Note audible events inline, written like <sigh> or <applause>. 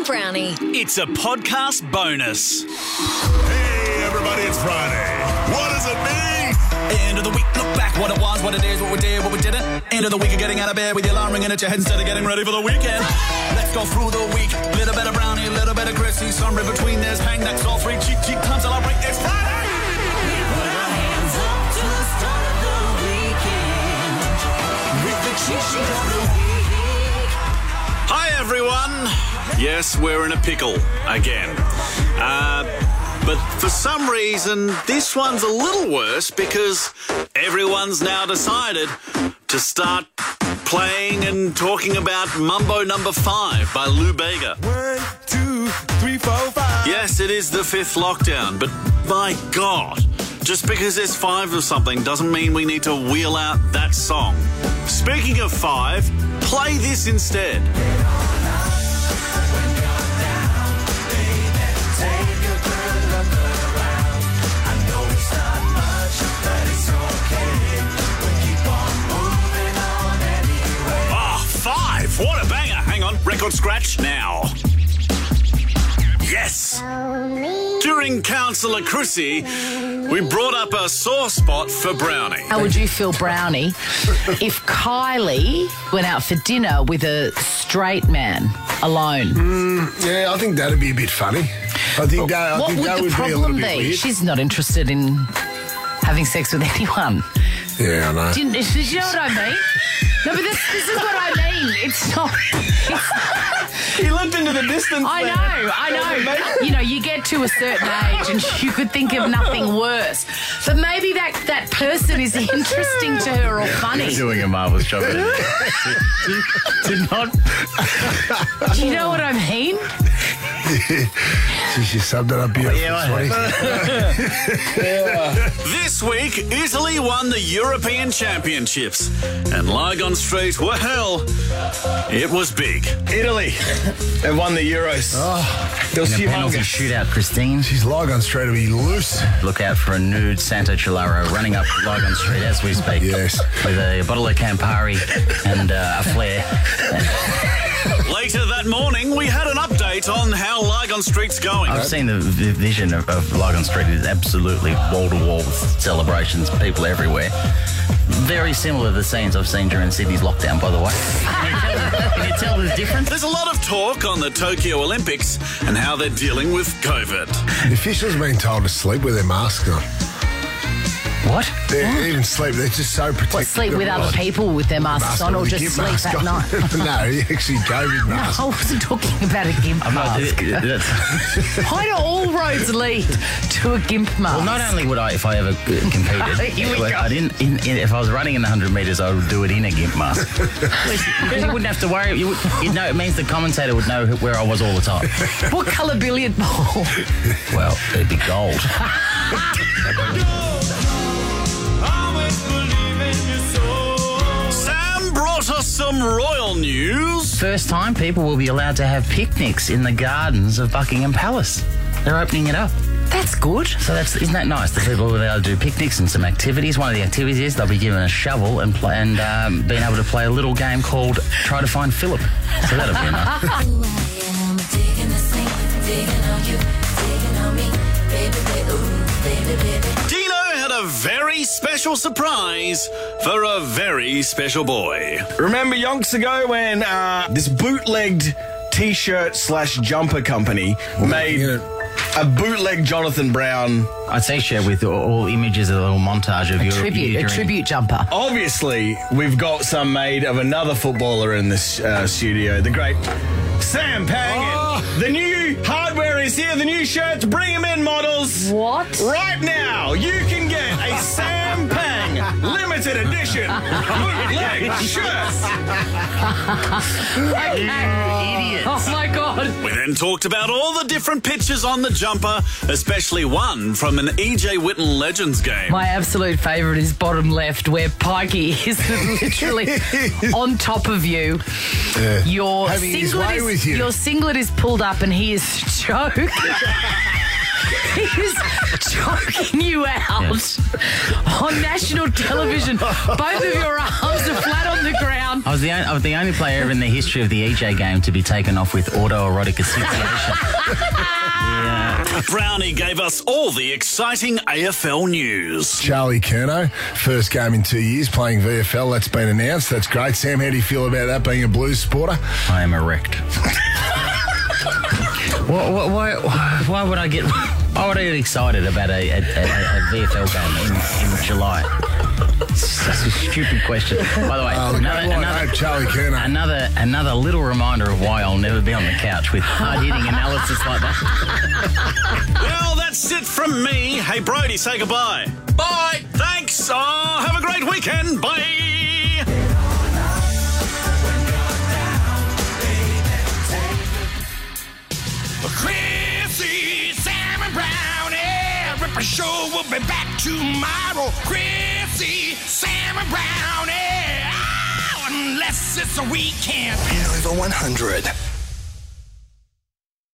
and Brownie. It's a podcast bonus. Hey, everybody, it's Friday. What does it mean? End of the week, look back what it was, what it is, what we did, what we didn't. End of the week of getting out of bed with your alarm ringing at your head instead of getting ready for the weekend. Let's go through the week. Little bit of brownie, little bit of Chrissie, somewhere between there's hang next, all three cheap, cheap times to celebrate. It's Friday! Hi, everyone. Yes, we're in a pickle again. Uh, but for some reason, this one's a little worse because everyone's now decided to start playing and talking about Mambo Number Five by Lou Bega. One, two, three, four, five. Yes, it is the fifth lockdown, but my God, just because there's five of something doesn't mean we need to wheel out that song. Speaking of five, play this instead. Hang on, record scratch now. Yes! During Councillor Chrissie, we brought up a sore spot for Brownie. How would you feel, Brownie, <laughs> if Kylie went out for dinner with a straight man alone? Mm, yeah, I think that'd be a bit funny. I think that, I what think would that the would be a little problem bit be? weird. She's not interested in having sex with anyone. Yeah, I know. Do you, do you know what I mean? No, but this, this is what I mean. It's not. It's, He looked into the distance. I there. know, I know. You know, you get to a certain age and you could think of nothing worse. But maybe that, that person is interesting to her or funny. doing a marvelous job. <laughs> Did not. Do you know what I mean? <laughs> She summed it up beautifully, Yeah, I. <laughs> <laughs> This week, Italy won the European Championships. And Lygon Street, well, it was big. Italy have won the Euros. They'll In see a penalty shootout, Christine. She's Lygon Street to be loose. Look out for a nude Santo Cilauro running up Lygon Street as we speak. Yes. With a bottle of Campari and uh, a flare. Later that morning, we had an update on how Lygon Street's going. I've seen the v- vision of, of Lygon Street. is absolutely wall to wall celebrations, people everywhere. Very similar to the scenes I've seen during Sydney's lockdown, by the way. Can you tell, can the difference? There's a lot of talk on the Tokyo Olympics and how they're dealing with COVID. The officials been told to sleep with their masks on. What? They even sleep. They're just so protected. What, sleep with other people with their masks Mask on or with a just gimp sleep mask at on. night? <laughs> no, actually COVID <laughs> No, mask. I wasn't talking about a gimp I'm not, mask. that's- <laughs> Why do all roads lead to a gimp mask? Well, not only would I, if I ever competed, Here we but go. I didn't. In, in, if I was running in the hundred meters, I would do it in a gimp mask because you wouldn't have to worry. You, would, you'd know. It means the commentator would know where I was all the time. What colour billiard ball? Well, it'd be gold. Brought royal news. First time people will be allowed to have picnics in the gardens of Buckingham Palace. They're opening it up. That's good. So that's isn't that nice? The people will be able to do picnics and some activities. One of the activities is they'll be given a shovel and play, and um, being able to play a little game called Try to Find Philip. So that'll be nice. <laughs> special surprise for a very special boy. Remember yonks ago when uh, this bootlegged t-shirt slash jumper company made a bootleg Jonathan Brown. I'd say share with all, all images, a little montage of your Tribute, you a tribute jumper. Obviously, we've got some made of another footballer in this uh, studio, the great Sam Pangin. The new hardware is here, the new shirts, bring them in, models. What? Right now, you can limited edition bootleg shirt. <laughs> Okay. Oh my god. We then talked about all the different pictures on the jumper, especially one from an EJ Whitten Legends game. My absolute favourite is bottom left, where Pikey <laughs> is literally on top of you. Your Having singlet is with you. your singlet is pulled up, and he is <laughs> choke. he is choking you out on national television. Both of your arms are flat on the ground. I was the, only, I was the only player in the history of the EJ game to be taken off with autoerotic asphyxiation. <laughs> yeah. Brownie gave us all the exciting AFL news. Charlie Curnow, first game in two years playing VFL. That's been announced. That's great. Sam, how do you feel about that being a Blues supporter? I am erect. <laughs> why, why, why, why would I get why would I get excited about a, a, a, a VFL game in, in July? That's a stupid question. By the way, oh, look, another, I like another, Charlie Curnow. another another little reminder of why I'll never be on the couch with hard hitting analysis like that. Well, that's it from me. Hey, Brodie, say goodbye. Bye. Thanks. Oh, have a great weekend. Bye. Ripper Show will be back tomorrow. Chrissie, Sam and Brownie. Oh, unless it's a weekend. Over 100.